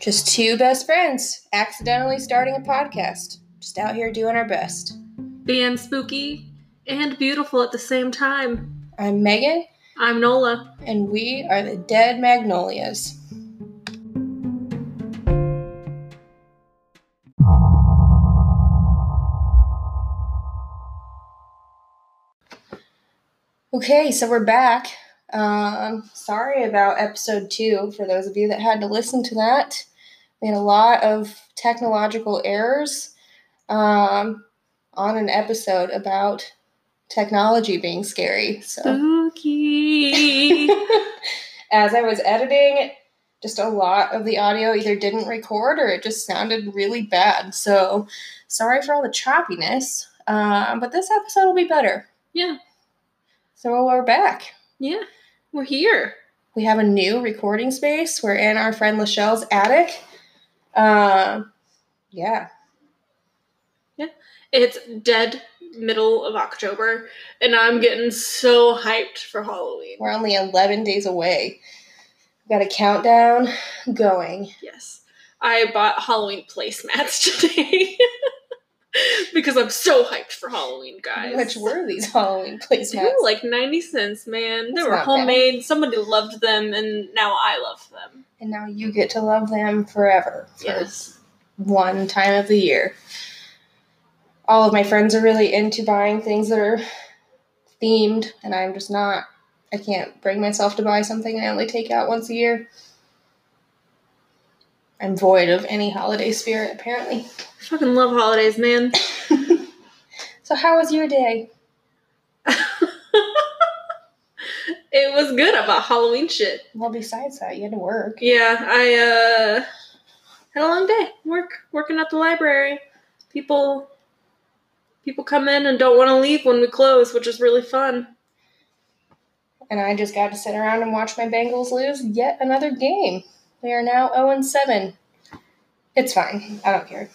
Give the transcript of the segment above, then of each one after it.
Just two best friends accidentally starting a podcast. Just out here doing our best. Being spooky and beautiful at the same time. I'm Megan, I'm Nola. and we are the Dead Magnolias. Okay, so we're back. Um, sorry about episode two for those of you that had to listen to that. We had a lot of technological errors um, on an episode about technology being scary. So Spooky. as I was editing, just a lot of the audio either didn't record or it just sounded really bad. So sorry for all the choppiness. Um, but this episode will be better. yeah, So we're back. yeah. We're here. We have a new recording space. We're in our friend Lachelle's attic. Um, yeah. Yeah. It's dead middle of October, and I'm getting so hyped for Halloween. We're only 11 days away. We've got a countdown going. Yes. I bought Halloween placemats today. because I'm so hyped for Halloween, guys. How much were these Halloween They were like 90 cents, man. They were not bad. homemade. Somebody loved them, and now I love them. and now you get to love them forever. For Yes. one time of the year. All of my friends are really into buying things that are themed, and I'm just not. I can't bring myself to buy something I only take out once a year. I'm void of any holiday spirit, apparently. I fucking love holidays, man. So, how was your day? it was good about Halloween shit. Well, besides that, you had to work. Yeah, I uh had a long day. Work working at the library. People people come in and don't want to leave when we close, which is really fun. And I just got to sit around and watch my Bengals lose yet another game. They are now 0 7. It's fine. I don't care.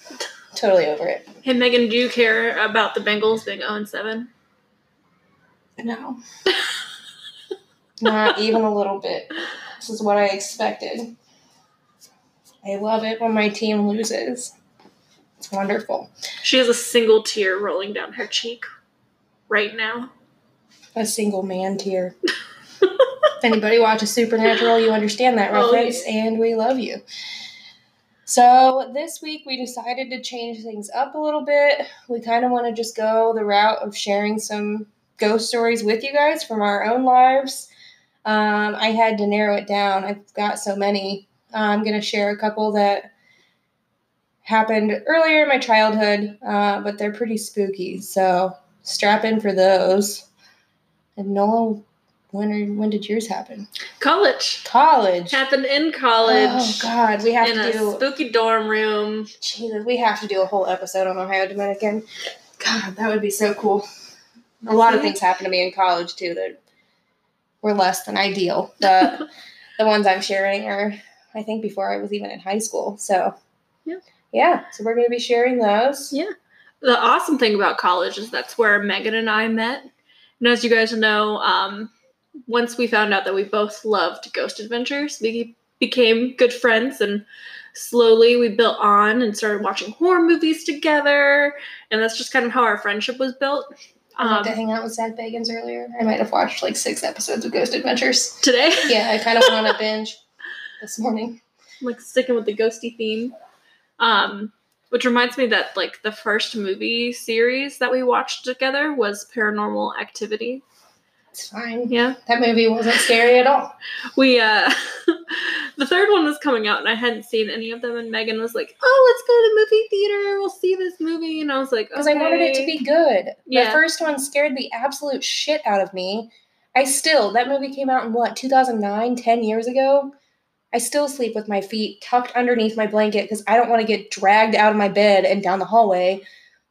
Totally over it. Hey Megan, do you care about the Bengals being 0 7? No. Not even a little bit. This is what I expected. I love it when my team loses. It's wonderful. She has a single tear rolling down her cheek right now. A single man tear. if anybody watches Supernatural, you understand that Oh, reference, and we love you. So, this week we decided to change things up a little bit. We kind of want to just go the route of sharing some ghost stories with you guys from our own lives. Um, I had to narrow it down. I've got so many. I'm going to share a couple that happened earlier in my childhood, uh, but they're pretty spooky. So, strap in for those. And Nola, when are, when did yours happen? College. College. Happened in college. Oh God, we have in to a do. spooky dorm room. Jesus, we have to do a whole episode on Ohio Dominican. God, that would be so cool. A lot of things happened to me in college too that were less than ideal. But the ones I'm sharing are, I think, before I was even in high school. So, Yeah. yeah. So we're gonna be sharing those. Yeah. The awesome thing about college is that's where Megan and I met. And as you guys know, um, once we found out that we both loved Ghost Adventures, we became good friends and slowly we built on and started watching horror movies together. And that's just kind of how our friendship was built. I to Um, hang out with Zak Bagans earlier. I might have watched like six episodes of Ghost Adventures. today, Yeah, I kind of went on a binge this morning. I'm, like sticking with the ghosty theme. Um, which reminds me that like the first movie series that we watched together was Paranormal Activity. It's fine. Yeah. That movie wasn't scary at all. we uh the third one was coming out and I hadn't seen any of them and Megan was like, "Oh, let's go to the movie theater. We'll see this movie." And I was like, because I wanted it to be good. Yeah. The first one scared the absolute shit out of me. I still, that movie came out in what, 2009, 10 years ago? I still sleep with my feet tucked underneath my blanket because I don't want to get dragged out of my bed and down the hallway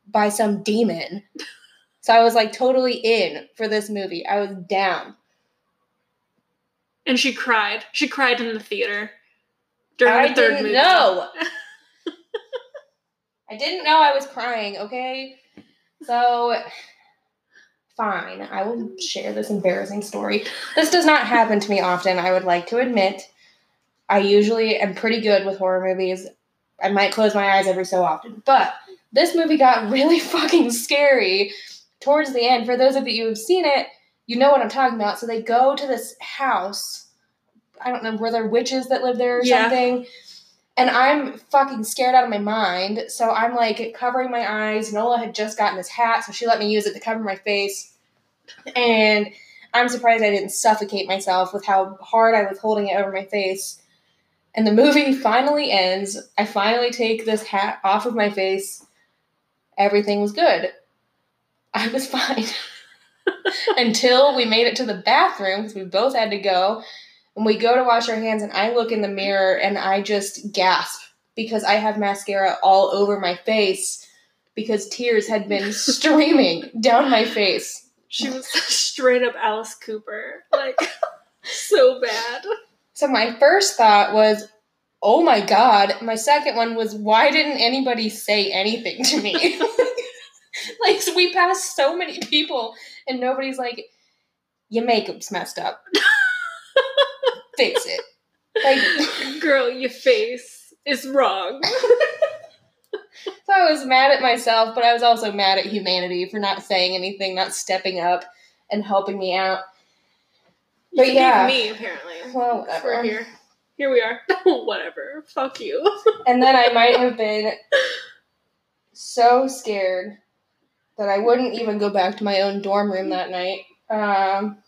by some demon. So I was like totally in for this movie. I was down. And she cried. She cried in the theater during I the third didn't movie. know. I didn't know I was crying, okay? So, fine. I will share this embarrassing story. This does not happen to me often, I would like to admit. I usually am pretty good with horror movies. I might close my eyes every so often. But this movie got really fucking scary towards the end. For those of you who've seen it, you know what I'm talking about. So they go to this house. I don't know, were there witches that live there or Yeah. something? And I'm fucking scared out of my mind. So I'm like covering my eyes. Nola had just gotten this hat, so she let me use it to cover my face. And I'm surprised I didn't suffocate myself with how hard I was holding it over my face. And the movie finally ends. I finally take this hat off of my face. Everything was good. I was fine. Until we made it to the bathroom because we both had to go. And we go to wash our hands, and I look in the mirror and I just gasp because I have mascara all over my face because tears had been streaming down my face. She was straight up Alice Cooper. Like, so bad. So my first thought was, oh my god. My second one was, why didn't anybody say anything to me? like, we passed so many people, and nobody's like, your makeup's messed up. Fix it. Like, Girl, your face is wrong. so I was mad at myself, but I was also mad at humanity for not saying anything, not stepping up and helping me out. But forgave yeah. me, apparently. Well, whatever. We're here. Here we are. Whatever. Fuck you. And then I might have been so scared that I wouldn't even go back to my own dorm room that night um,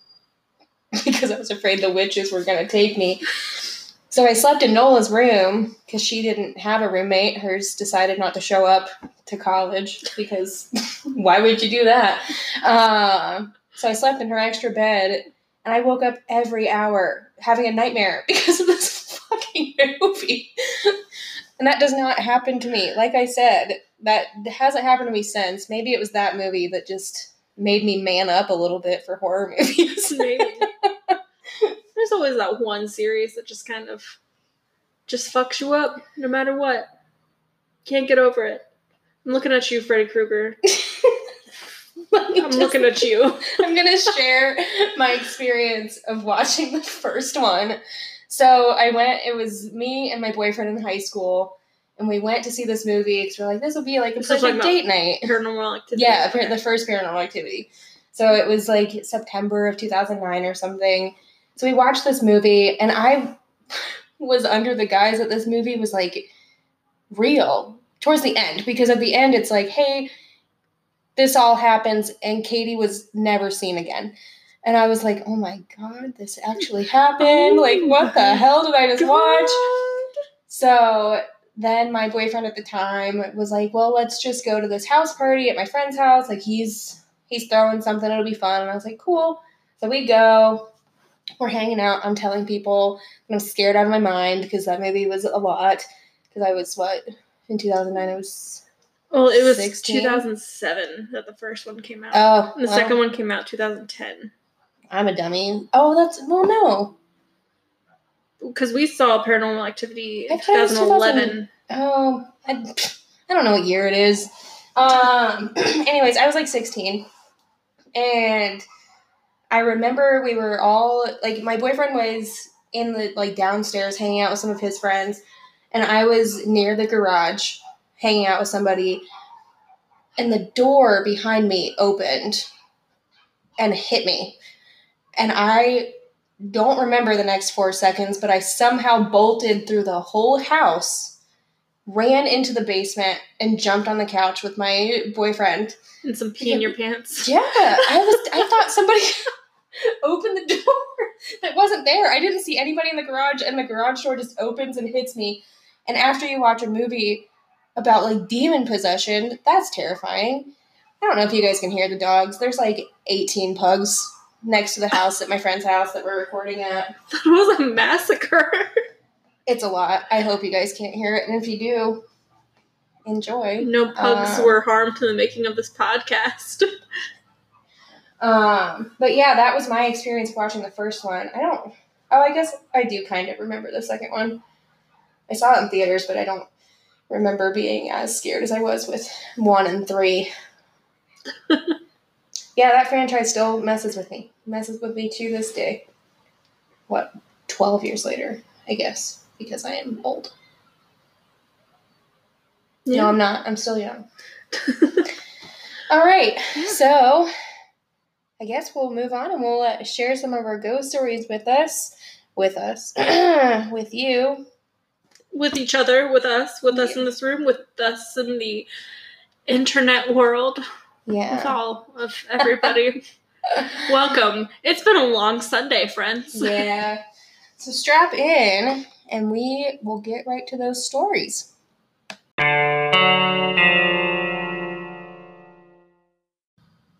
because I was afraid the witches were going to take me. So I slept in Nola's room because she didn't have a roommate. Hers decided not to show up to college because why would you do that? Um, so I slept in her extra bed and I woke up every hour having a nightmare because of this fucking movie. And that does not happen to me. Like I said, that hasn't happened to me since. Maybe it was that movie that just made me man up a little bit for horror movies. Maybe. There's always that one series that just kind of just fucks you up no matter what. Can't get over it. I'm looking at you, Freddy Krueger. I'm just- looking at you. I'm gonna share my experience of watching the first one. So I went. It was me and my boyfriend in high school, and we went to see this movie because we're like, this will be like a This perfect date night. Paranormal activity. Yeah, appar- the first Paranormal Activity. So it was like September of 2009 or something. So we watched this movie, and I was under the guise that this movie was like real towards the end because at the end it's like, hey, this all happens, and Katie was never seen again. And I was like, oh my god, this actually happened. Oh like, what the hell did I just watch? So then my boyfriend at the time was like, "Well, let's just go to this house party at my friend's house. Like he's he's throwing something. It'll be fun." And I was like, "Cool." So we go. We're hanging out. I'm telling people, and I'm scared out of my mind because that movie was a lot. Because I was what in 2009? I was Well, it was 16? 2007 that the first one came out. oh and the well, second one came out 2010. I'm a dummy. Oh, that's well, no. Because we saw Paranormal Activity in I thought 2011. Oh, I, I don't know what year it is. Um, anyways, I was like 16. And I remember we were all, like, my boyfriend was in the, like, downstairs hanging out with some of his friends. And I was near the garage hanging out with somebody. And the door behind me opened and hit me. And I don't remember the next four seconds, but I somehow bolted through the whole house, ran into the basement, and jumped on the couch with my boyfriend. And some pee in your pants. Yeah, I was. I thought somebody opened the door that wasn't there. I didn't see anybody in the garage, and the garage door just opens and hits me. And after you watch a movie about like demon possession, that's terrifying. I don't know if you guys can hear the dogs. There's like 18 pugs next to the house at my friend's house that we're recording at. That was a massacre. It's a lot. I hope you guys can't hear it, and if you do, enjoy. No pugs Uh, were harmed in the making of this podcast. Um, but yeah, that was my experience watching the first one. I don't. Oh, I guess I do kind of remember the second one. I saw it in theaters, but I don't remember being as scared as I was with one and three. yeah, that franchise still messes with me. Messes with me to this day. What, 12 years later, I guess. Because I am old. No, I'm not. I'm still young. All right. Yeah. So I guess we'll move on and we'll uh, share some of our ghost stories with us, with us, with you. with each other, with us, with us in this room, with us in the internet world, Yeah. with all of everybody. Welcome. It's been a long Sunday, friends. yeah. So strap in and we will get right to those stories.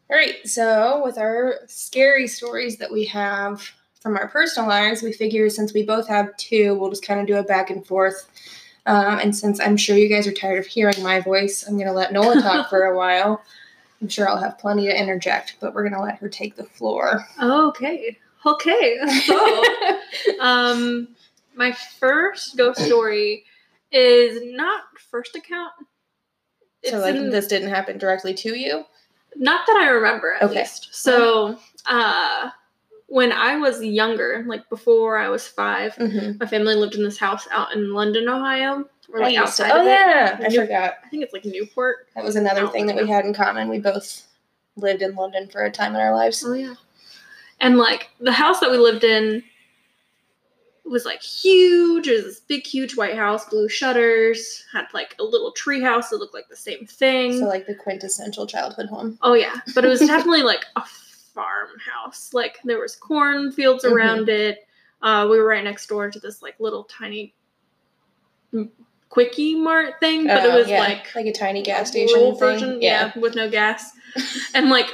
All right, so with our scary stories that we have from our personal lives, we figure since we both have two, we'll just kind of do a back and forth. Um, and since I'm sure you guys are tired of hearing my voice, I'm going to let Nola talk for a while. I'm sure I'll have plenty to interject, but we're going to let her take the floor. Okay. Okay. So, um, my first ghost story is not first account. It's so, like, in- this didn't happen directly to you? not that I remember at Okay. least. So, uh, when I was younger, like before I was five, Mm-hmm. my family lived in this house out in London, Ohio, or like outside oh, yeah. I New- forgot. I think it's like Newport. That was another thing that we had in common. We both lived in London for a time in our lives. Oh yeah. And like the house that we lived in was like huge. It was this big, huge white house, blue shutters, had like a little tree house that looked like the same thing. So, like, the quintessential childhood home. oh yeah. But it was definitely like a farmhouse. Like there was cornfields Mhm. around it. Uh, we were right next door to this like little tiny quickie mart thing, but it Oh, was yeah, like like a tiny gas station thing. version, yeah, with no gas. and like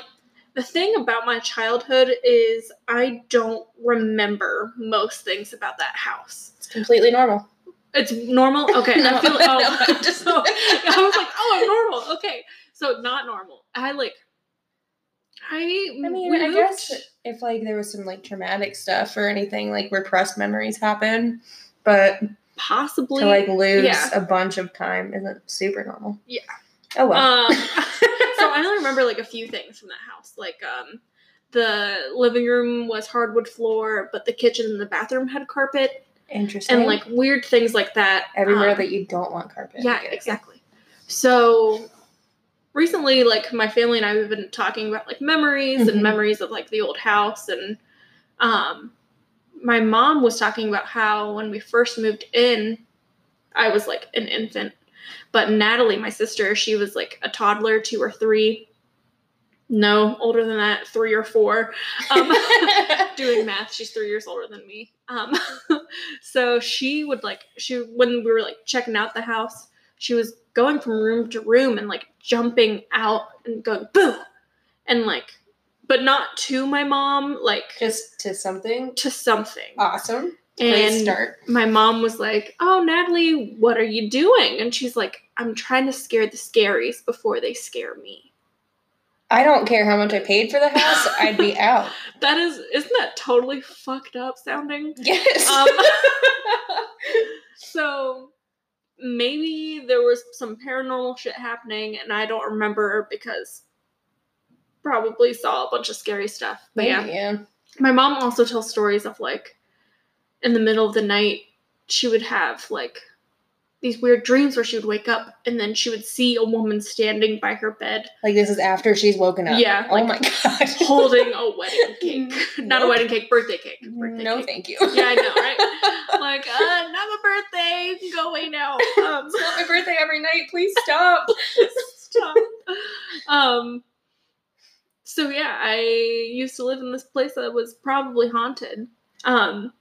the thing about my childhood is I don't remember most things about that house. It's completely normal. It's normal. Okay, No, I feel. no, Oh, I'm just- so, I was like, oh, I'm normal. Okay, so not normal. I like. I. I mean, I guess if like there was some like traumatic stuff or anything, like repressed memories happen, but possibly to like lose yeah. a bunch of time isn't super normal. Yeah. Oh well. Um, so I only remember like a few things from that house. Like um, the living room was hardwood floor, but the kitchen and the bathroom had carpet, Interesting. and like weird things like that. everywhere Um, that you don't want carpet. yeah, I get it. exactly. So recently, like my family and I, we've been talking about like memories Mhm. and memories of like the old house, and um, my mom was talking about how when we first moved in, I was like an infant, but Natalie, my sister, she was like a toddler, two or three. No, older than that, three or four. Um, doing math, she's three years older than me. Um, so she would like she when we were like checking out the house, she was going from room to room and like jumping out and going boo, and like, but not to my mom, like Just to something to something. awesome. Great and start. my mom was like, "Oh, Natalie, what are you doing?" And she's like, "I'm trying to scare the scaries before they scare me." I don't care how much I paid for the house. I'd be out. That is, isn't that totally fucked up sounding? Yes. Um, so maybe there was some paranormal shit happening, and I don't remember because probably saw a bunch of scary stuff. But yeah, yeah. my mom also tells stories of like in the middle of the night, she would have like these weird dreams where she would wake up and then she would see a woman standing by her bed Like this is after she's woken up. Yeah, Oh like, my god. holding a wedding cake. Not a wedding cake, birthday cake. Birthday no, cake. thank you. Yeah, I know, right? like, uh, not my birthday. You can go away now. Um, It's not my birthday every night. Please stop. stop. Um. So yeah, I used to live in this place that was probably haunted. Um.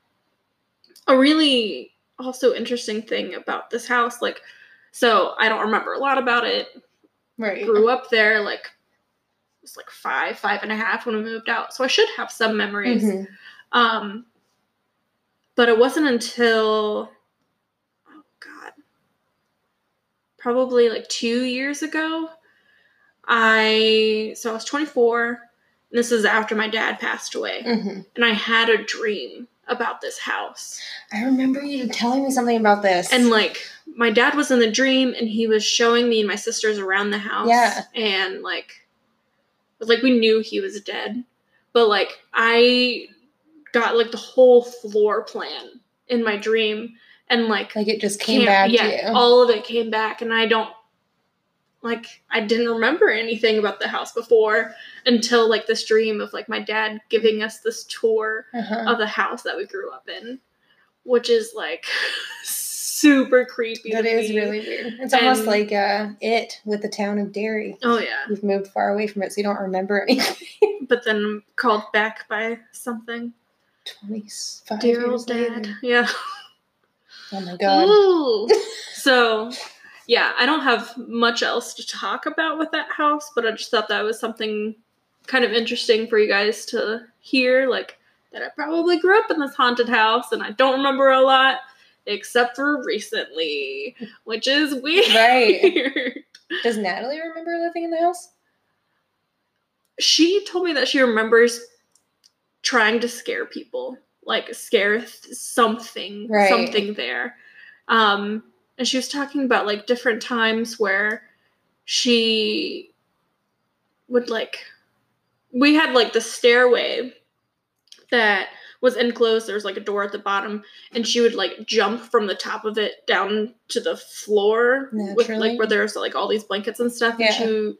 A really also interesting thing about this house, like, so I don't remember a lot about it. Right. Grew up there, like, it was like five, five and a half when we moved out, so I should have some memories. Mhm. Um, but it wasn't until, oh God, probably like two years ago. I, so I was 24. And this is after my dad passed away. Mhm. And I had a dream about this house. I remember you telling me something about this. And like, my dad was in the dream and he was showing me and my sisters around the house. Yeah. And like, it was like we knew he was dead. But like, I got like the whole floor plan in my dream and like Like it just came came- back yeah, to you. all of it came back, and I don't like I didn't remember anything about the house before until like this dream of like my dad giving us this tour uh-huh. of the house that we grew up in, which is like super creepy. That is me. really weird. It's almost like uh, it with the town of Derry. Oh yeah, You've moved far away from it, so you don't remember anything. but then I'm called back by something. Twenty-five Dear years old dad. later. Yeah. Oh my god. So, yeah, I don't have much else to talk about with that house, but I just thought that was something kind of interesting for you guys to hear. Like, that I probably grew up in this haunted house and I don't remember a lot except for recently, which is weird. Right. Does Natalie remember living in the house? She told me that she remembers trying to scare people, like scare th- something, Right. something there. Um, and she was talking about like different times where she would like we had like the stairway that was enclosed there was like a door at the bottom and she would like jump from the top of it down to the floor with like where there's like all these blankets and stuff Yeah. and she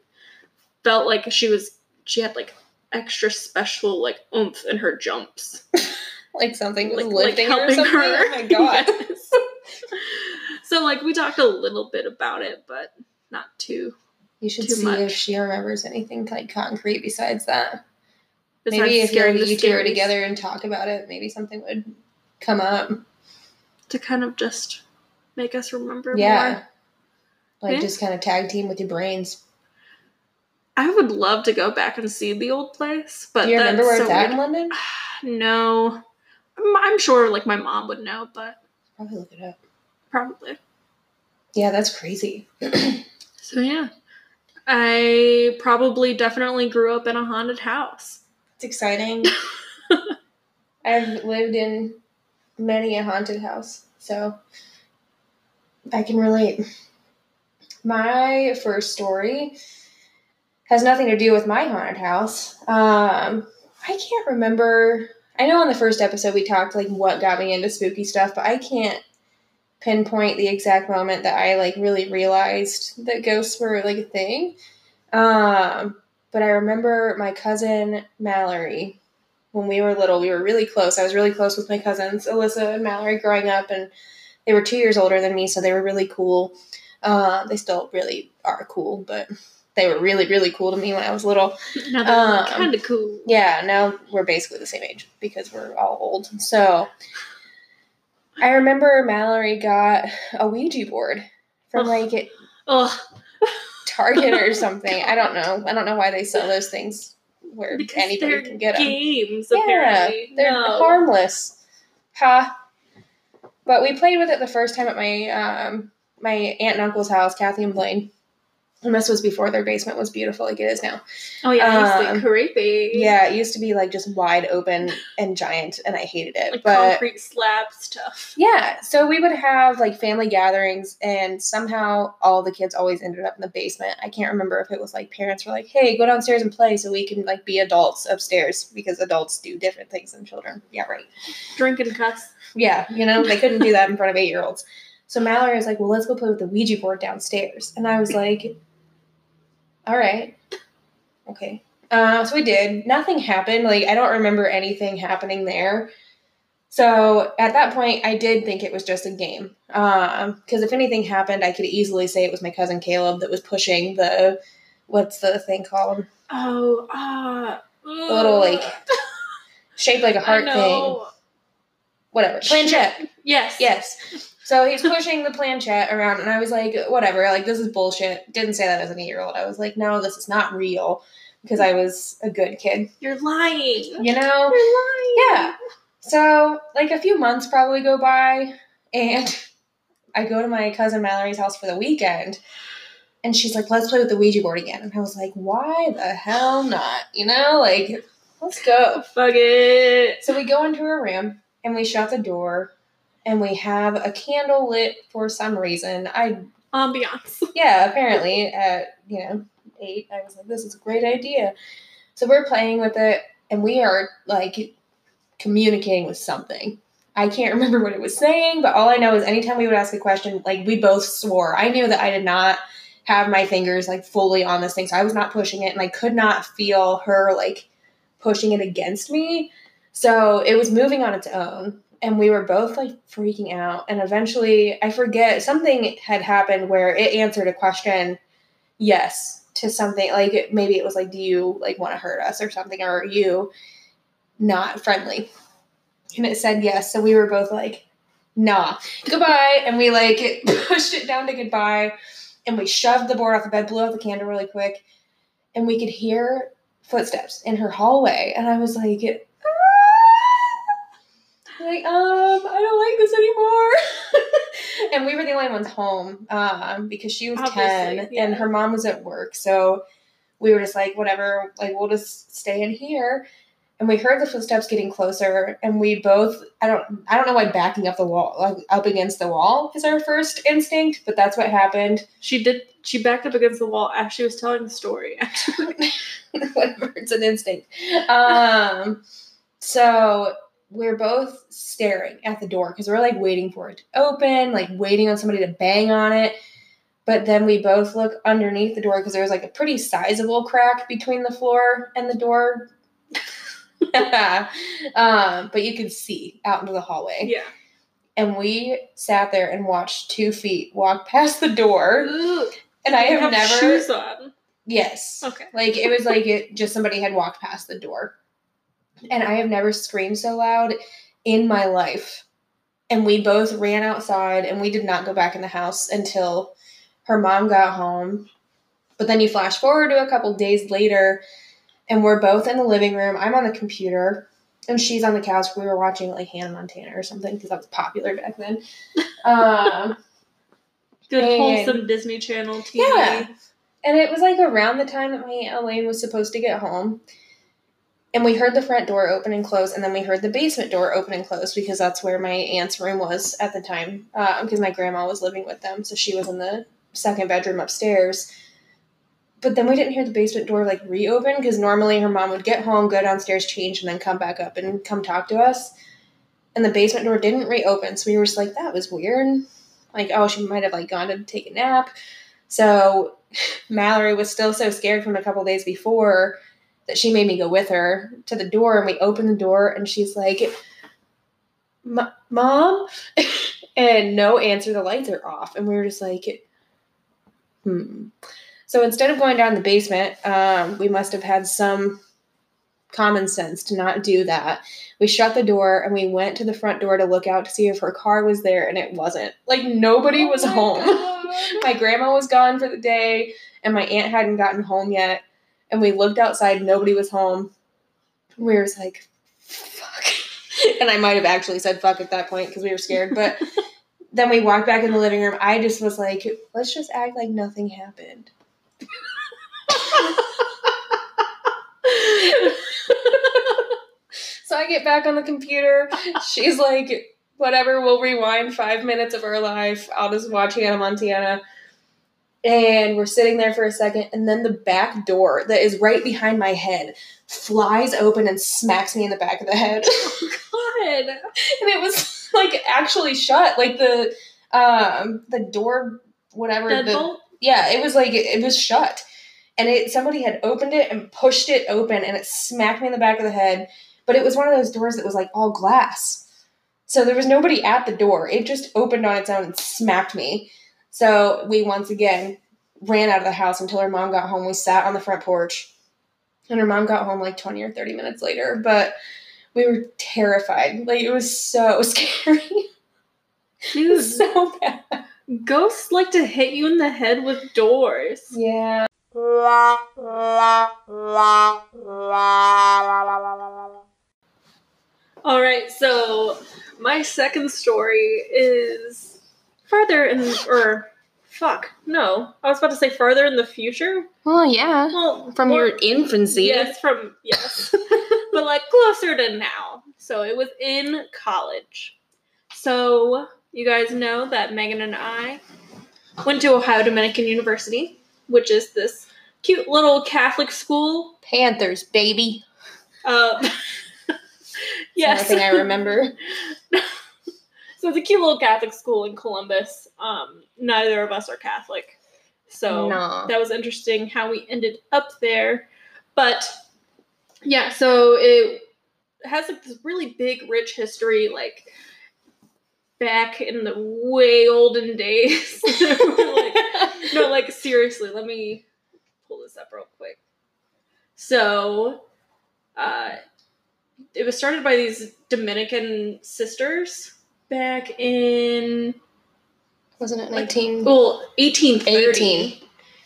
felt like she was she had like extra special like oomph in her jumps Like something was like, like lifting her or helping something? her Oh my god. Yes. So like we talked a little bit about it but not too You should Too see much. if she remembers anything like concrete besides that. besides maybe if you're, you two are together and talk about it, maybe something would come up. to kind of just make us remember Yeah. more Like Yeah. just kind of tag team with your brains. I would love to go back and see the old place, but Do you remember that's where so it's at in. London? No, I'm, I'm sure like my mom would know, but Probably look it up. Probably. Yeah, that's crazy. So yeah, I probably definitely grew up in a haunted house. It's exciting. I've lived in many a haunted house, so I can relate. My first story has nothing to do with my haunted house. Um, I can't remember. I know on the first episode we talked like what got me into spooky stuff, but I can't pinpoint the exact moment that I like really realized that ghosts were like a thing. Um, but I remember my cousin Mallory when we were little. We were really close. I was really close with my cousins, Alyssa and Mallory, growing up, and they were two years older than me, so they were really cool. Uh, they still really are cool, but they were really, really cool to me when I was little. Now they're Um, kind of cool. Yeah, now we're basically the same age because we're all old. So I remember Mallory got a Ouija board from like Oh, Target or something. I don't know. I don't know why they sell those things where because anybody can get them. games. Yeah, apparently, they're no. harmless. Ha. But we played with it the first time at my um, my aunt and uncle's house, Kathy and Blaine. And this was before their basement was beautiful like it is now. Oh yeah, it's Um, like creepy. Yeah, it used to be like just wide open and giant, and I hated it. like but concrete slab stuff. yeah, so we would have like family gatherings, and somehow all the kids always ended up in the basement. I can't remember if it was like parents were like, "Hey, go downstairs and play," so we can like be adults upstairs because adults do different things than children. Yeah, right. Drink and cuss. Yeah, you know, they couldn't do that in front of eight year olds. So Mallory was like, Well, let's go play with the Ouija board downstairs. And I was like, All right. Okay. Uh, so we did. Nothing happened. Like, I don't remember anything happening there. So at that point, I did think it was just a game. Because if anything happened, I could easily say it was my cousin Caleb that was pushing the, what's the thing called? Oh, ah. The little, like, shaped like a heart thing. Whatever. Planchette. Yes. Yes. So he's pushing the planchette around, and I was like, whatever, like, this is bullshit. Didn't say that as an eight year old. I was like, no, this is not real because I was a good kid, You're lying. you know? You're lying. Yeah. So, like, a few months probably go by, and I go to my cousin Mallory's house for the weekend, and she's like, let's play with the Ouija board again. And I was like, why the hell not? You know, like, let's go. Fuck it. So we go into her room and we shut the door and we have a candle lit for some reason. I Ambiance. yeah, apparently at you know eight, I was like, this is a great idea. So we're playing with it and we are like communicating with something. I can't remember what it was saying, but all I know is anytime we would ask a question, like we both swore. I knew that I did not have my fingers like fully on this thing, so I was not pushing it, and I could not feel her like pushing it against me. So it was moving on its own, and we were both like freaking out. And eventually, I forget something had happened where it answered a question, yes, to something like maybe it was like, do you like want to hurt us or something, or are you not friendly? And it said yes. So we were both like, nah, goodbye. And we like pushed it down to goodbye. And we shoved the board off the bed, blew out the candle really quick. And we could hear footsteps in her hallway. And I was like! Like, um, I don't like this anymore. and we were the only ones home um, because she was Obviously, 10 yeah. and her mom was at work. So we were just like, whatever, like, we'll just stay in here and we heard the footsteps getting closer and we both i don't i don't know why backing up the wall like up against the wall is our first instinct but that's what happened She did. She backed up against the wall as she was telling the story. Actually, whatever it's an instinct um so we're both staring at the door because we're like waiting for it to open like waiting on somebody to bang on it. But then we both look underneath the door because there was like a pretty sizable crack between the floor and the door. Um, but you could see out into the hallway. Yeah. and we sat there and watched two feet walk past the door. And i You have, never shoes on. yes. Okay. like it was like it just somebody had walked past the door and i have never screamed so loud in my life and we both ran outside and we did not go back in the house until her mom got home but then you flash forward to a couple days later and we're both in the living room i'm on the computer and she's on the couch we were watching like hannah montana or something because that was popular back then um, Good And- wholesome Disney Channel TV. Yeah. And it was like around the time that my Aunt Elaine was supposed to get home. And we heard the front door open and close, and then we heard the basement door open and close because that's where my aunt's room was at the time. Uh, because my grandma was living with them, so she was in the second bedroom upstairs. But then we didn't hear the basement door like reopen because normally her mom would get home, go downstairs, change, and then come back up and come talk to us. And the basement door didn't reopen, so we were just like, that was weird. Like, oh, she might have like gone to take a nap. So Mallory was still so scared from a couple days before that she made me go with her to the door and we opened the door and she's like mom? And no answer the lights are off and we were just like hmm. So instead of going down the basement um, we must have had some common sense to not do that. We shut the door and we went to the front door to look out to see if her car was there and it wasn't. Like nobody Oh was my home. My grandma was gone for the day and my aunt hadn't gotten home yet and we looked outside nobody was home. We were like fuck. And i might have actually said fuck at that point because we were scared but then we walked back in the living room. I just was like let's just act like nothing happened. So i get back on the computer. She's like whatever we'll rewind five minutes of our life. I'll just watch hannah montana and we're sitting there for a second and then the back door that is right behind my head flies open and smacks me in the back of the head. God. and it was like actually shut. Like the um the door whatever the yeah it was like it, was shut. And it somebody had opened it and pushed it open and it smacked me in the back of the head. But it was one of those doors that was like all glass. So there was nobody at the door. It just opened on its own and smacked me so we once again ran out of the house until her mom got home. We sat on the front porch and her mom got home like 20 or 30 minutes later but we were terrified. Like it was so scary. It Dude, was so bad. Ghosts like to hit you in the head with doors. yeah. All right, so my second story is farther in, or fuck, no, I was about to say farther in the future. well yeah Well, from more- your infancy yes, from yes, but like closer to now. So it was in college. So you guys know that Megan and I went to Ohio Dominican University, which is this cute little Catholic school. panthers baby Uh, yes yes, the only thing i remember So it's a cute little Catholic school in Columbus. Um, neither of us are Catholic. So No. that was interesting how we ended up there. But yeah, so it has like this really big, rich history, like back in the way olden days. like, no, like seriously, let me pull this up real quick. So, uh, it was started by these Dominican sisters back in Wasn't it like, 19? well 1830. 18.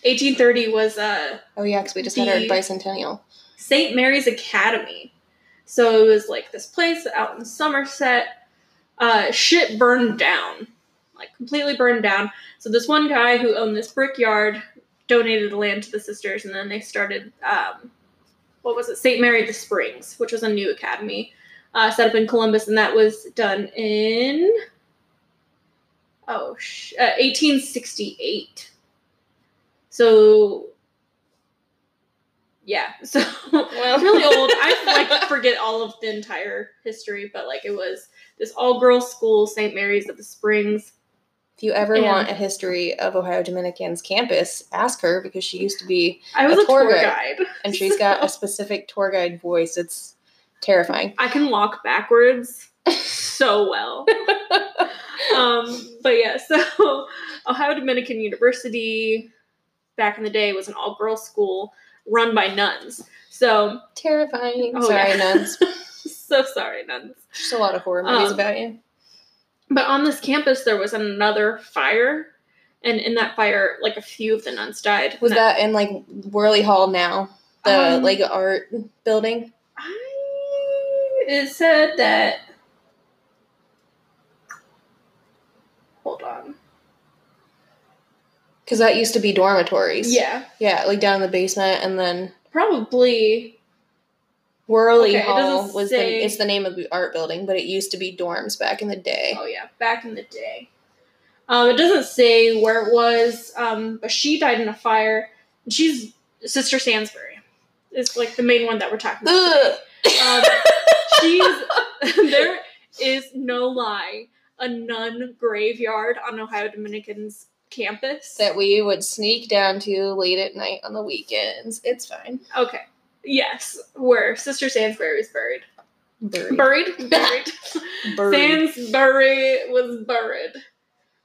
1830 was uh Oh, yeah, because we just had our bicentennial. St. Mary's Academy. So it was like this place out in Somerset. Uh, shit burned down, like completely burned down. So this one guy who owned this brickyard donated the land to the sisters, and then they started um, what was it? St. Mary the Springs, which was a new academy uh, set up in Columbus, and that was done in oh sh- uh, 1868. So yeah, so Well. really old. I like forget all of the entire history, but like it was this all girls school, St. Mary's of the Springs. If you ever And- want a history of Ohio Dominican's campus, ask her because she used to be, I was A a, tour, tour guide. and she's got a specific tour guide voice. It's terrifying. I can walk backwards so well. um, but yeah, so Ohio Dominican University back in the day was an all girls school run by nuns. So terrifying. Oh, Sorry, yeah. nuns. so sorry, nuns. Just a lot of horror movies Um, about you. But on this campus, there was another fire, and in that fire, like a few of the nuns died. Was And that in like Wehrle Hall now? The Um, like art building? I it said that. Hold on. Because that used to be dormitories. Yeah, Yeah, like down in the basement, and then probably. Wehrle Okay, Hall was say- the it's the name of the art building, but it used to be dorms back in the day. Oh yeah, back in the day. Um, it doesn't say where it was, um, but she died in a fire. She's Sister Sansbury. Is like the main one that we're talking about. Um, she's there is no lie a nun graveyard on Ohio Dominican's campus. that we would sneak down to late at night on the weekends. It's fine. okay. Yes, where Sister Sansbury was buried. Buried. Buried? Buried. Buried. Sansbury was buried.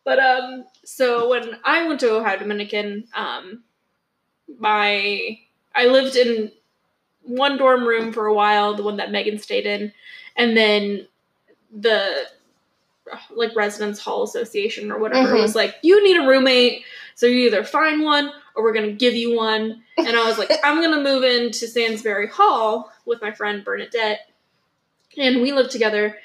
But um so when I went to Ohio Dominican, um my I lived in one dorm room for a while, the one that Megan stayed in, and then the like residence hall association or whatever Mhm. was like, you need a roommate, so you either find one or we're gonna give you one. And I was like, I'm gonna move into Sansbury Hall with my friend Bernadette, and we lived together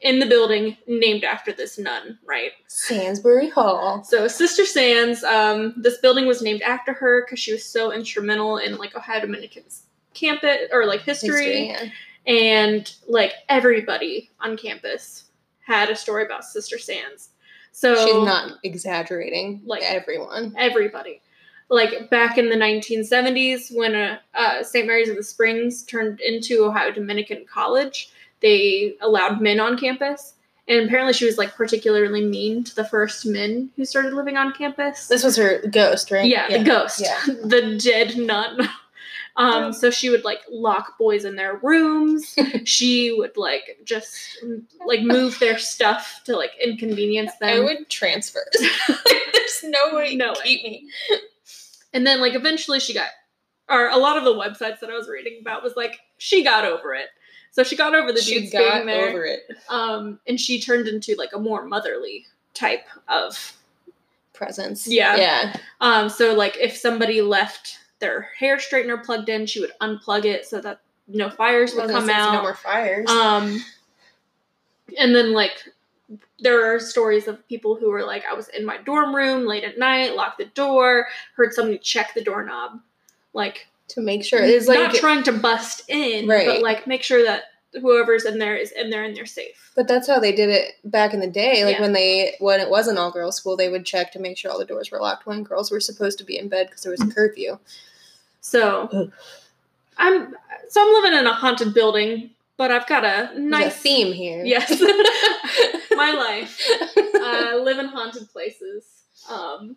in the building named after this nun, right? Sansbury Hall. So Sister Sands, um, this building was named after her because she was so instrumental in like Ohio Dominican's campus or like history, yeah. and like everybody on campus had a story about Sister Sands. So She's not exaggerating. Like- everyone. everybody. Like back in the 1970s, when uh, uh, St. Mary's of the Springs turned into Ohio Dominican College, they allowed men on campus. And apparently, she was like particularly mean to the first men who started living on campus. This was her ghost, right? yeah, the ghost, Yeah. the dead nun. Um, so she would like lock boys in their rooms. she would like just like move their stuff to like inconvenience them. I would transfer. There's no way No way. keep me. And then like eventually she got or a lot of the websites that I was reading about was like she got over it. So she got over the she dudes got being there. over it. Um and she turned into like a more motherly type of Presence. Yeah. Yeah. um so like if somebody left their hair straightener plugged in, she would unplug it so that no fires would Well, come out. No more fires. Um, and then like there are stories of people who were like, I was in my dorm room late at night, locked the door, heard somebody check the doorknob, like to make sure it's like not trying to bust in, but Right. like make sure that whoever's in there is in there and they're safe. But that's how they did it back in the day. Like Yeah. when they when it was an all girls school, they would check to make sure all the doors were locked when girls were supposed to be in bed because there was a curfew. So Ugh. I'm so I'm living in a haunted building, but I've got a nice a theme here. Yes. my life. I live in haunted places. Um,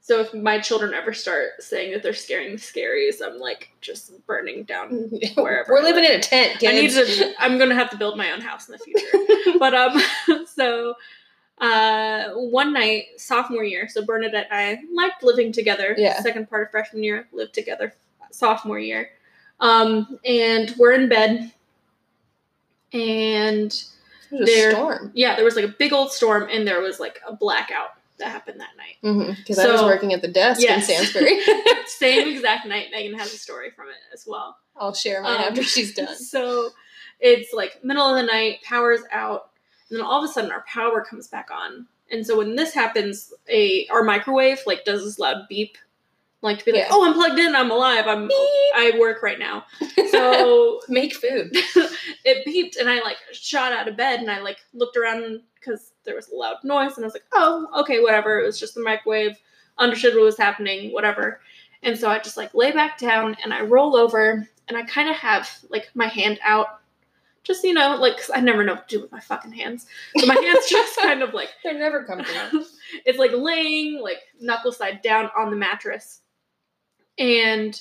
so if my children ever start saying that they're scaring the scaries, I'm like just burning down wherever. We're living in a tent, I need to. I'm gonna have to build my own house in the future. but um, so uh, one night sophomore year, so Bernadette and I liked living together. Yeah. Second part of freshman year, lived together sophomore year. Um, and we're in bed, and there- storm. yeah, there was like a big old storm, and there was like a blackout that happened that night. Because I was working at the desk Yes. in Sansbury. Same exact night. Megan has a story from it as well. I'll share mine Um, after she's done. So it's like middle of the night, power's out, and then all of a sudden our power comes back on. And so when this happens, a our microwave like does this loud beep, like to be like, Yeah. "Oh, I'm plugged in. I'm alive. I'm I work right now." So Make food. it beeped, and I like shot out of bed, and I like looked around because there was a loud noise, and I was like, "Oh, okay, whatever. It was just the microwave." Understood what was happening, whatever. And so I just like lay back down, and I roll over, and I kind of have like my hand out, just you know, like 'cause I never know what to do with my fucking hands. So my hands just kind of like They're never comfortable. it's like laying like knuckle side down on the mattress and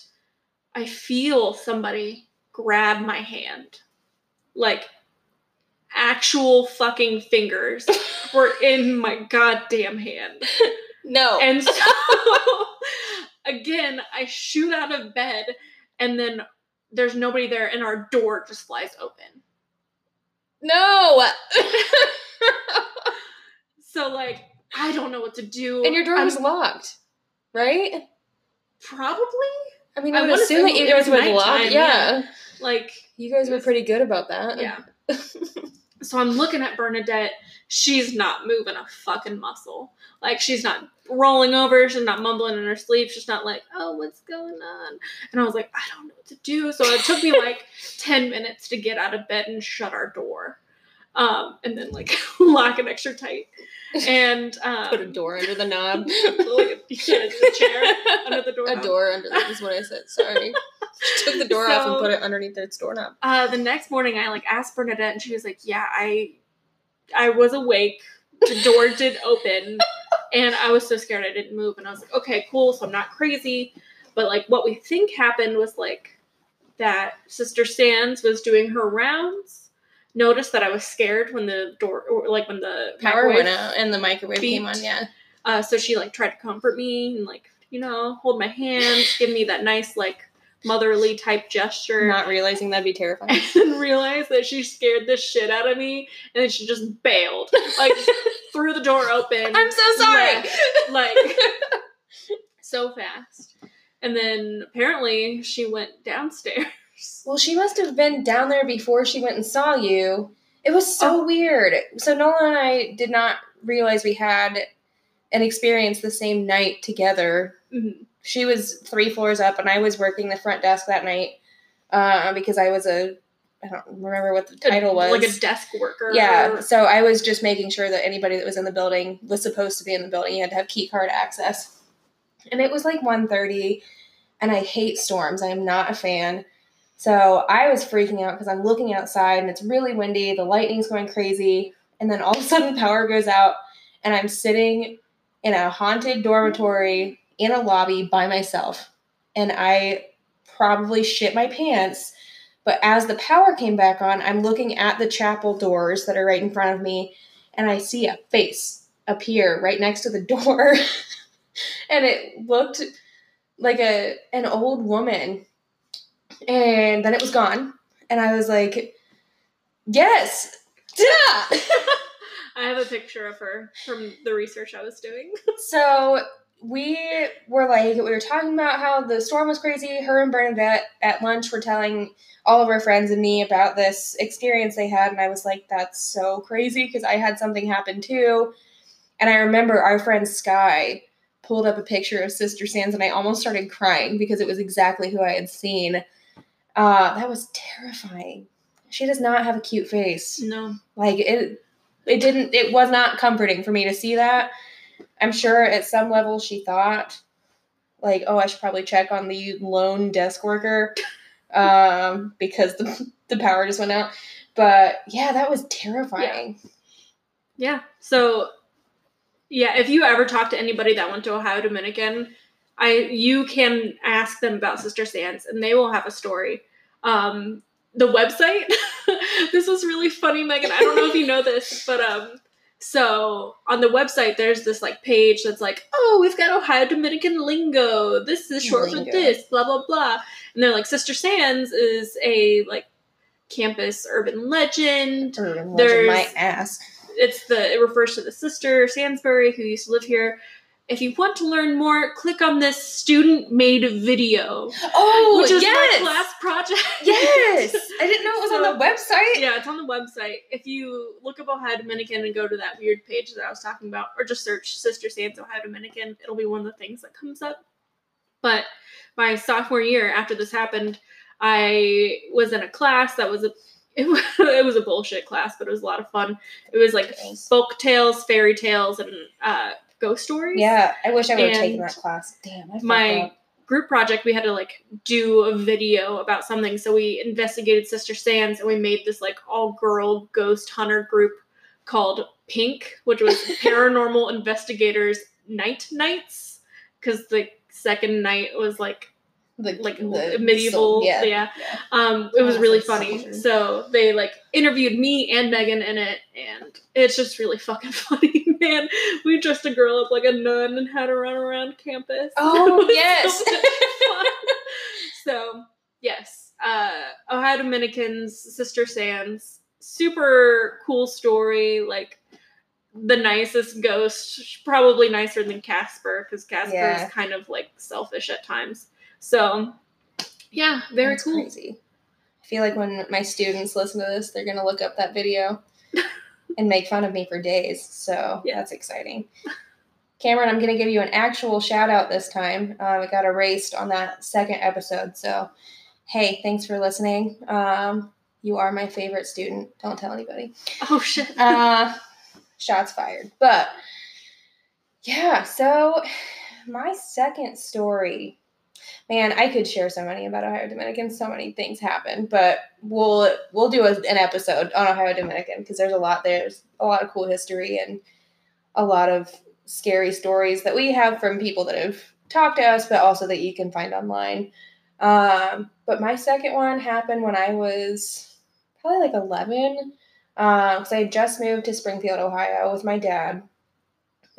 i feel somebody grab my hand like actual fucking fingers were in my goddamn hand No. and so again i shoot out of bed and then there's nobody there and our door just flies open no. so like i don't know what to do and your door I'm- was locked, right? probably I mean, I I would assume that you guys would lock. nighttime, Yeah. like You guys were pretty good about that. Yeah. So I'm looking at Bernadette. She's not moving a fucking muscle. Like she's not rolling over. She's not mumbling in her sleep. She's not like, "Oh, what's going on?" And I was like, "I don't know what to do." So it took me like ten minutes to get out of bed and shut our door, um, and then like lock it extra tight, and um, Put a door under the knob. chair under the door. a door under the, is what I said. Sorry. She took the door off and put it underneath its doorknob. Uh, the next morning, I like asked Bernadette, and she was like, "Yeah, I, I was awake. The door did open, and I was so scared I didn't move." And I was like, "Okay, cool. So I'm not crazy." But like, what we think happened was like that Sister Sands was doing her rounds. Noticed that I was scared when the door, or like when the Power went out and the microwave came on. Yeah. Uh, so she like tried to comfort me and like you know hold my hand, give me that nice like motherly type gesture Not realizing that'd be terrifying. and realized that she scared the shit out of me and then she just bailed like threw the door open I'm so sorry. left, like so fast and then apparently she went downstairs Well, she must have been down there before she went and saw you. It was so Oh. weird. So Nola and I did not realize we had an experience the same night together. Mhm. She was three floors up, and I was working the front desk that night uh, because I was a I don't remember what the title was. like a desk worker yeah, so I was just making sure that anybody that was in the building was supposed to be in the building. You had to have key card access. And it was like 1.30, and I hate storms. I am not a fan. So I was freaking out because I'm looking outside and it's really windy, the lightning's going crazy, and then all of a sudden power goes out, and I'm sitting in a haunted dormitory in a lobby by myself. And I probably shit my pants. But as the power came back on, I'm looking at the chapel doors that are right in front of me, and I see a face appear right next to the door. and it looked like a an old woman. And then it was gone. And I was like, Yes! I have a picture of her from the research i was doing So we were like, we were talking about how the storm was crazy. Her and Bernadette at lunch were telling all of our friends and me about this experience they had. And I was like, that's so crazy because I had something happen too. And I remember our friend Sky pulled up a picture of Sister Sands and I almost started crying because it was exactly who I had seen. Uh, that was terrifying. She does not have a cute face. no Like it it didn't it was not comforting for me to see that. I'm sure at some level she thought like, oh, I should probably check on the lone desk worker um because the the power just went out. But yeah, that was terrifying. Yeah. So yeah, if you ever talk to anybody that went to Ohio Dominican, I you can ask them about Sister Sands and they will have a story. Um the website this was really funny, Megan. I don't know if you know this, but um so on the website there's this like page that's like, oh, we've got Ohio Dominican lingo. This is short Lingo. for this, blah blah blah. And they're like Sister Sands is a like campus urban legend Urban legend, There's- my ass. it's the it refers to the sister Sansbury who used to live here. If you want to learn more, click on this student made video, Oh, which is yes. my class project. Yes, I didn't know it was on the website. yeah, it's on the website. If you look up Ohio Dominican and go to that weird page that I was talking about, or just search Sister Sands Ohio Dominican, it'll be one of the things that comes up. But my sophomore year, after this happened, I was in a class that was a it was, it was a bullshit class, but it was a lot of fun. It was like folk tales, fairy tales, and uh, ghost stories. Yeah, I wish I would have taken that class. Damn, I my up. group project we had to like do a video about something so we investigated sister sands and we made this like all girl ghost hunter group called pink which was paranormal investigators night knights because the second knight was like the, like the- medieval so- yeah, yeah. um it was Oh, really funny soldier. so they like interviewed me and megan in it and it's just really fucking funny man we dressed a girl up like a nun and had her run around campus Oh, yes. so yes uh ohio dominicans sister sands super cool story like the nicest ghost probably nicer than casper because casper Yeah. is kind of like selfish at times so yeah very That's cool Crazy. I feel like when my students listen to this, they're gonna look up that video and make fun of me for days. So Yeah. that's exciting. Cameron, I'm gonna give you an actual shout out this time. Um, it got erased on that second episode. So, hey, thanks for listening. Um, you are my favorite student. Don't tell anybody. oh shit Uh, shots fired. But yeah, so my second story, man, I could share so many about Ohio Dominican. So many things happen, but we'll we'll do a, an episode on Ohio Dominican because there's a lot there. There's a lot of cool history and a lot of scary stories that we have from people that have talked to us, but also that you can find online. Um, but my second one happened when I was probably like 11 because I had just moved to Springfield, Ohio, with my dad,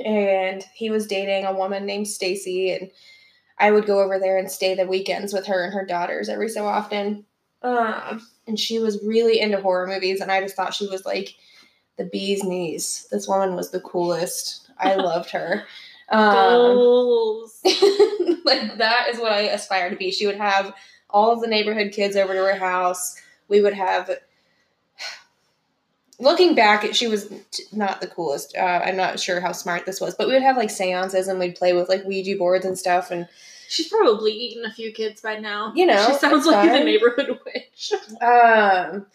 and he was dating a woman named Stacy, and I would go over there and stay the weekends with her and her daughters every so often. Um, and she was really into horror movies, and I just thought she was like the bee's knees. This woman was the coolest. I loved her. Um, goals like that is what I aspire to be. She would have all of the neighborhood kids over to her house. We would have. Looking back, she was not the coolest. Uh, I'm not sure how smart this was, but we would have like seances and we'd play with like Ouija boards and stuff. And she's probably eaten a few kids by now You know, she sounds like the neighborhood witch Um,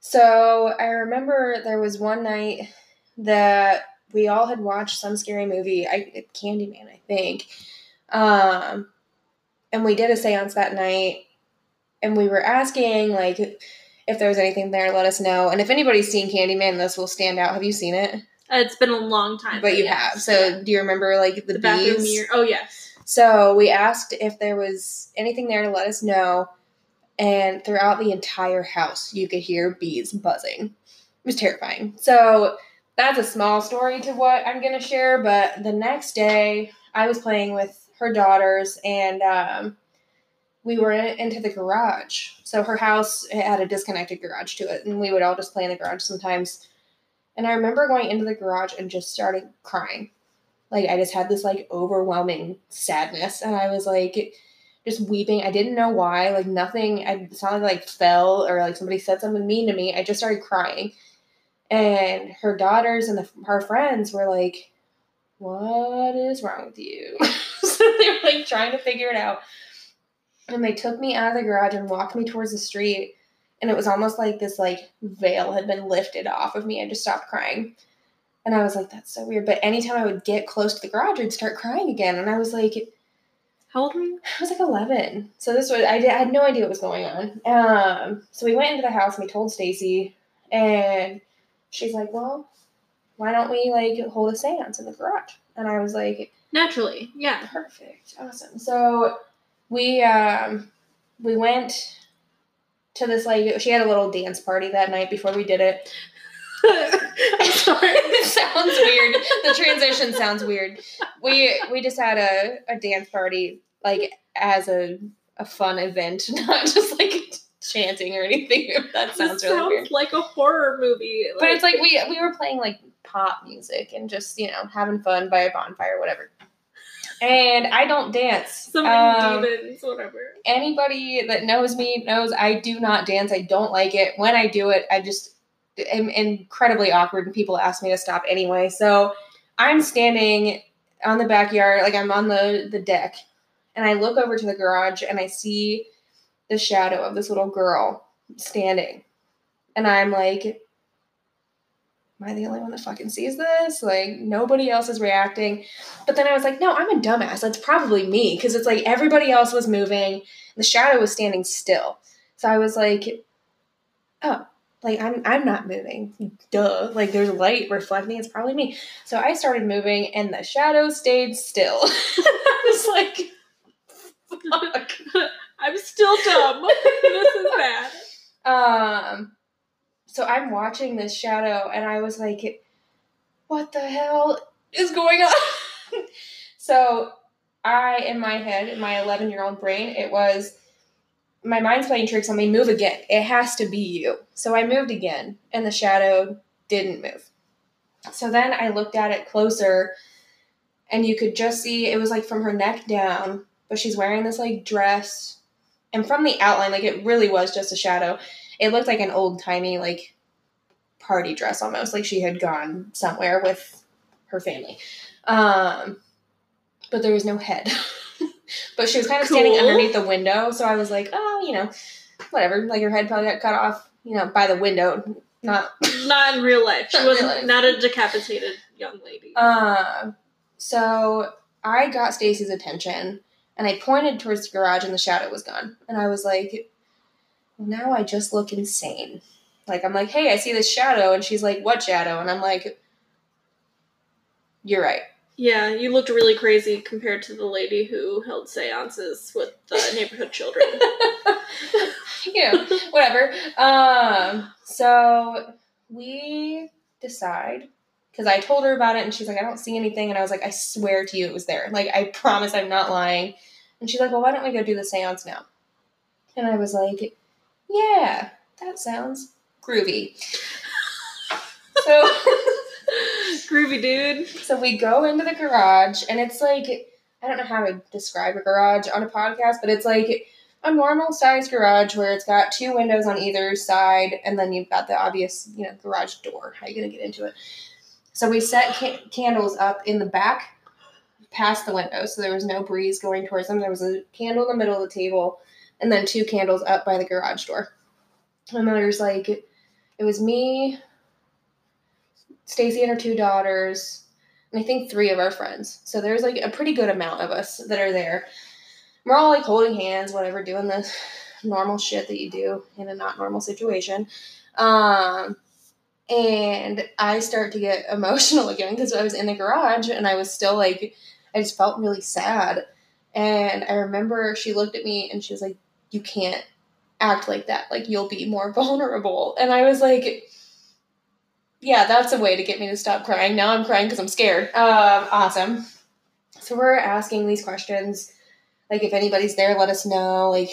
so I remember there was one night that we all had watched some scary movie, I Candyman, I think. Um, and we did a séance that night, and we were asking like if there was anything there, let us know. And if anybody's seen Candyman, this will stand out. Have you seen it? it's been a long time But you yes. have. So do you remember like the, the bathroom bees? mirror oh yes So we asked if there was anything there to let us know, and throughout the entire house, you could hear bees buzzing. It was terrifying. So that's a small story to what I'm going to share, but the next day, I was playing with her daughters, and um, we were in, into the garage. So her house had a disconnected garage to it, and we would all just play in the garage sometimes. And I remember going into the garage and just starting crying like I just had this like overwhelming sadness and I was like just weeping. I didn't know why. Like nothing I not like, like fell or like somebody said something mean to me. I just started crying. And her daughters and the, her friends were like, What is wrong with you? so they were like trying to figure it out. And they took me out of the garage and walked me towards the street. And it was almost like this like veil had been lifted off of me. I just stopped crying. And I was like, that's so weird. But anytime I would get close to the garage, I'd start crying again. And I was like, how old were you I was like 11. So this was, I, did, I had no idea what was going on. Um, so we went into the house and we told Stacy, and she's like, well, why don't we like hold a seance in the garage? And I was like, Naturally, yeah. perfect, awesome. So we um we went to this like she had a little dance party that night before we did it. I'm sorry. it sounds weird. The transition sounds weird. We we just had a, a dance party like as a a fun event, not just like chanting or anything. That sounds This really weird. sounds like a horror movie. But it's like we we were playing like pop music and just you know having fun by a bonfire, whatever. And I don't dance. something Um, demons, whatever. anybody that knows me knows I do not dance. I don't like it. When I do it, I just am incredibly awkward and people ask me to stop anyway. So I'm standing on the backyard, like I'm on the, the deck, and I look over to the garage and I see the shadow of this little girl standing. And I'm like, Am I the only one that fucking sees this? Like nobody else is reacting. But then I was like, no, I'm a dumbass. That's probably me. Because it's like everybody else was moving. The shadow was standing still. So I was like, oh, like I'm I'm not moving. Duh. Like there's light reflecting. It's probably me. So I started moving and the shadow stayed still. I was like, fuck. I'm still dumb. this is bad. Um, so I'm watching this shadow, and I was like, "What the hell is going on?" so I, in my head, in my 11 year old brain, it was my mind's playing tricks on me. Move again. It has to be you. So I moved again, and the shadow didn't move. So then I looked at it closer, and you could just see it was like from her neck down, but she's wearing this like dress. And from the outline, like it really was just a shadow it looked like an old timey like party dress almost like she had gone somewhere with her family um but there was no head but she was kind of standing underneath the window so i was like oh you know whatever like her head probably got cut off you know by the window not Not in real life. She Not in real wasn't life. not a decapitated young lady. um so i got stacy's attention and i pointed towards the garage and the shadow was gone and i was like now I just look insane. Like I'm like, hey, I see this shadow, and she's like, what shadow? And I'm like, you're right. yeah, you looked really crazy compared to the lady who held seances with the neighborhood children. you know, whatever. Um, so we decide because I told her about it, and she's like, I don't see anything, and I was like, I swear to you, it was there. Like I promise, I'm not lying. And she's like, well, why don't we go do the seance now? And I was like, yeah, that sounds groovy. So. Groovy dude. So we go into the garage, and it's like I don't know how to describe a garage on a podcast, but it's like a normal sized garage where it's got two windows on either side, and then you've got the obvious, you know, garage door. How you gonna get into it? So we set ca- candles up in the back, past the window, so there was no breeze going towards them. There was a candle in the middle of the table, and then two candles up by the garage door. And then there's like, it was me, Stacy and her two daughters, and I think three of our friends. So there's like a pretty good amount of us that are there. We're all like holding hands, whatever, doing the normal shit that you do in a not normal situation. Um, and I start to get emotional again because I was in the garage and I was still like, I just felt really sad. And I remember she looked at me and she was like, You can't act like that. Like, you'll be more vulnerable. And I was like, yeah, that's a way to get me to stop crying. Now I'm crying because I'm scared. Um, awesome. So we're asking these questions. Like, if anybody's there, let us know. Like,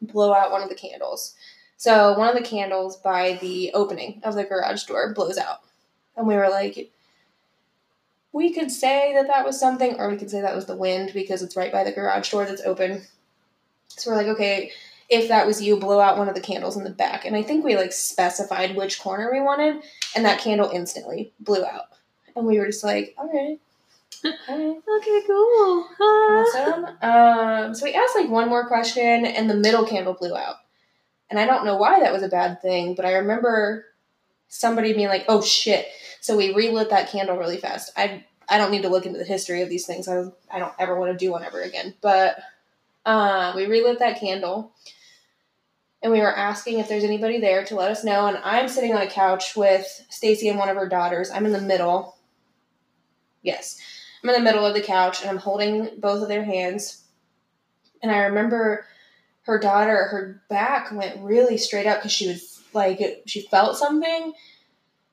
blow out one of the candles. So one of the candles by the opening of the garage door blows out. And we were like, we could say that that was something, or we could say that was the wind because it's right by the garage door that's open. So we're like, okay, if that was you, blow out one of the candles in the back. And I think we like specified which corner we wanted, and that candle instantly blew out. And we were just like, all right. All right. Okay, cool. Ah. Awesome. Um, so we asked like one more question, and the middle candle blew out. And I don't know why that was a bad thing, but I remember somebody being like, "Oh shit!" So we relit that candle really fast. I I don't need to look into the history of these things. I I don't ever want to do one ever again. But uh, we relit that candle, and we were asking if there's anybody there to let us know. And I'm sitting on a couch with Stacy and one of her daughters. I'm in the middle. Yes, I'm in the middle of the couch, and I'm holding both of their hands. And I remember her daughter, her back went really straight up because she was like, she felt something.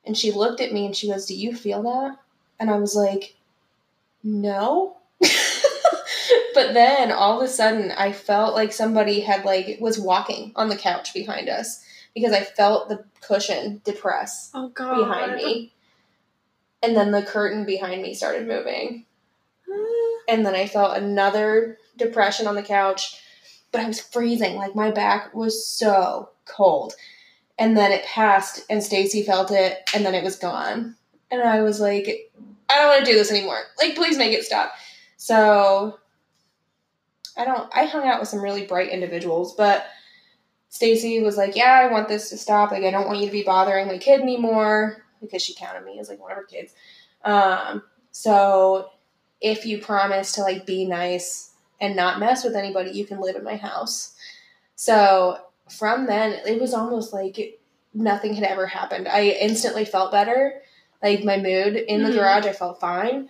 And she looked at me and she goes, Do you feel that? And I was like, No. But then all of a sudden I felt like somebody had like was walking on the couch behind us because I felt the cushion depress Oh god. behind me. And then the curtain behind me started moving. And then I felt another depression on the couch, but I was freezing. Like my back was so cold. And then it passed and Stacy felt it and then it was gone. And I was like, I don't want to do this anymore. Like please make it stop. So I don't I hung out with some really bright individuals, but Stacy was like, "Yeah, I want this to stop. Like I don't want you to be bothering my kid anymore." Because she counted me as like one of her kids. Um, so if you promise to like be nice and not mess with anybody, you can live in my house. So from then, it was almost like nothing had ever happened. I instantly felt better. Like my mood in the Mhm. garage, I felt fine.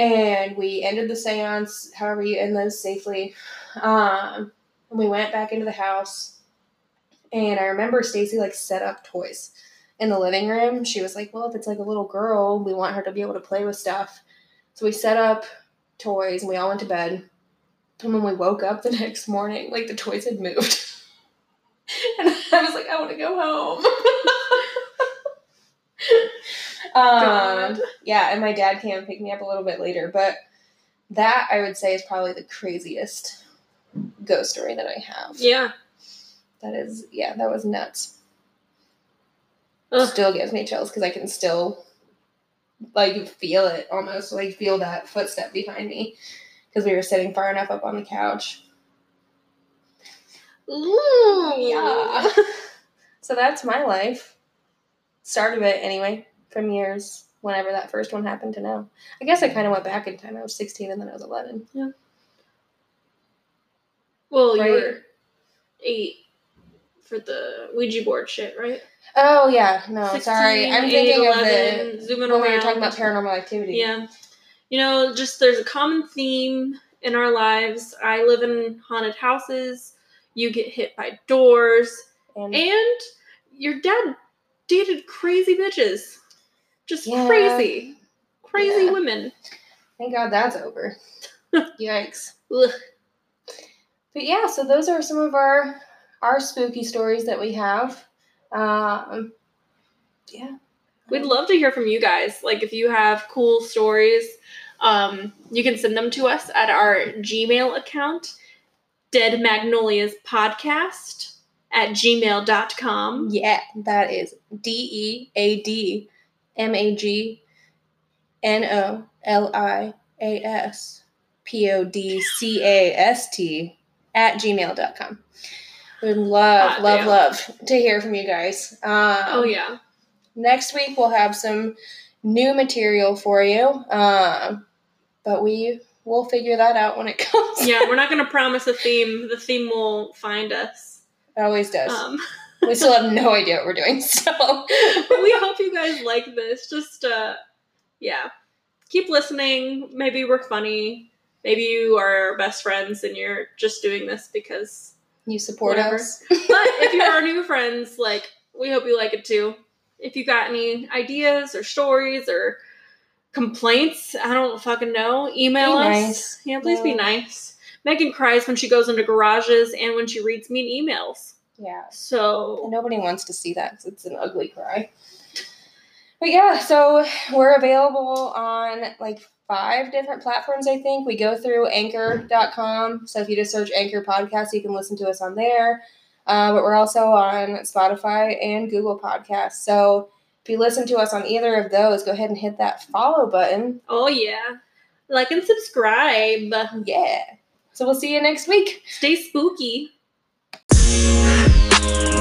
And we ended the seance, however you end those safely. Um, and we went back into the house. And I remember Stacy like set up toys in the living room. She was like, Well, if it's like a little girl, we want her to be able to play with stuff. So we set up toys and we all went to bed. And when we woke up the next morning, like the toys had moved. and I was like, I want to go home. um, yeah, and my dad came and picked me up a little bit later. But that I would say is probably the craziest ghost story that I have. Yeah. That is, yeah, that was nuts. Ugh. Still gives me chills because I can still like feel it almost, like feel that footstep behind me because we were sitting far enough up on the couch. Ooh. Yeah. So that's my life. Start of it, anyway, from years whenever that first one happened to now. I guess I kind of went back in time. I was 16 and then I was 11. Yeah. Well, you Right. were eight for the Ouija board shit, right? Oh, yeah. No, 16, sorry. I'm eight, thinking 11, of zooming the when we were talking about paranormal activity. Yeah. You know, just there's a common theme in our lives. I live in haunted houses. You get hit by doors. And, And your dad dated crazy bitches. Just Yeah. crazy. Crazy Yeah. women. thank God that's over. Yikes. Ugh. But yeah, so those are some of our our spooky stories that we have. Um, yeah. We'd love to hear from you guys. Like if you have cool stories, um, you can send them to us at our Gmail account, Dead Magnolias Podcast at gmail.com. Yeah, that is D E A D M A G N O L I A S P O D C A S T at gmail.com. We'd love, Hot love, damn. love to hear from you guys. Um, Oh yeah. Next week we'll have some new material for you, um, but we will figure that out when it comes. Yeah, we're not gonna promise a theme. The theme will find us. it always does. Um, we still have no idea what we're doing, so we hope you guys like this. Just uh yeah. Keep listening. Maybe we're funny. Maybe you are our best friends and you're just doing this because you support Whatever. us. But if you're our new friends, like we hope you like it too. If you got any ideas or stories or complaints, I don't fucking know. Email Be us. nice. Yeah, please be nice. Megan cries when she goes into garages and when she reads mean emails. Yeah, So nobody wants to see that it's an ugly cry. But yeah, so we're available on like five different platforms, I think. We go through anchor.com. So if you just search Anchor Podcast, you can listen to us on there. Uh, but we're also on Spotify and Google Podcasts. So if you listen to us on either of those, go ahead and hit that follow button. oh yeah. Like and subscribe. Yeah. So we'll see you next week. Stay spooky. Thank you.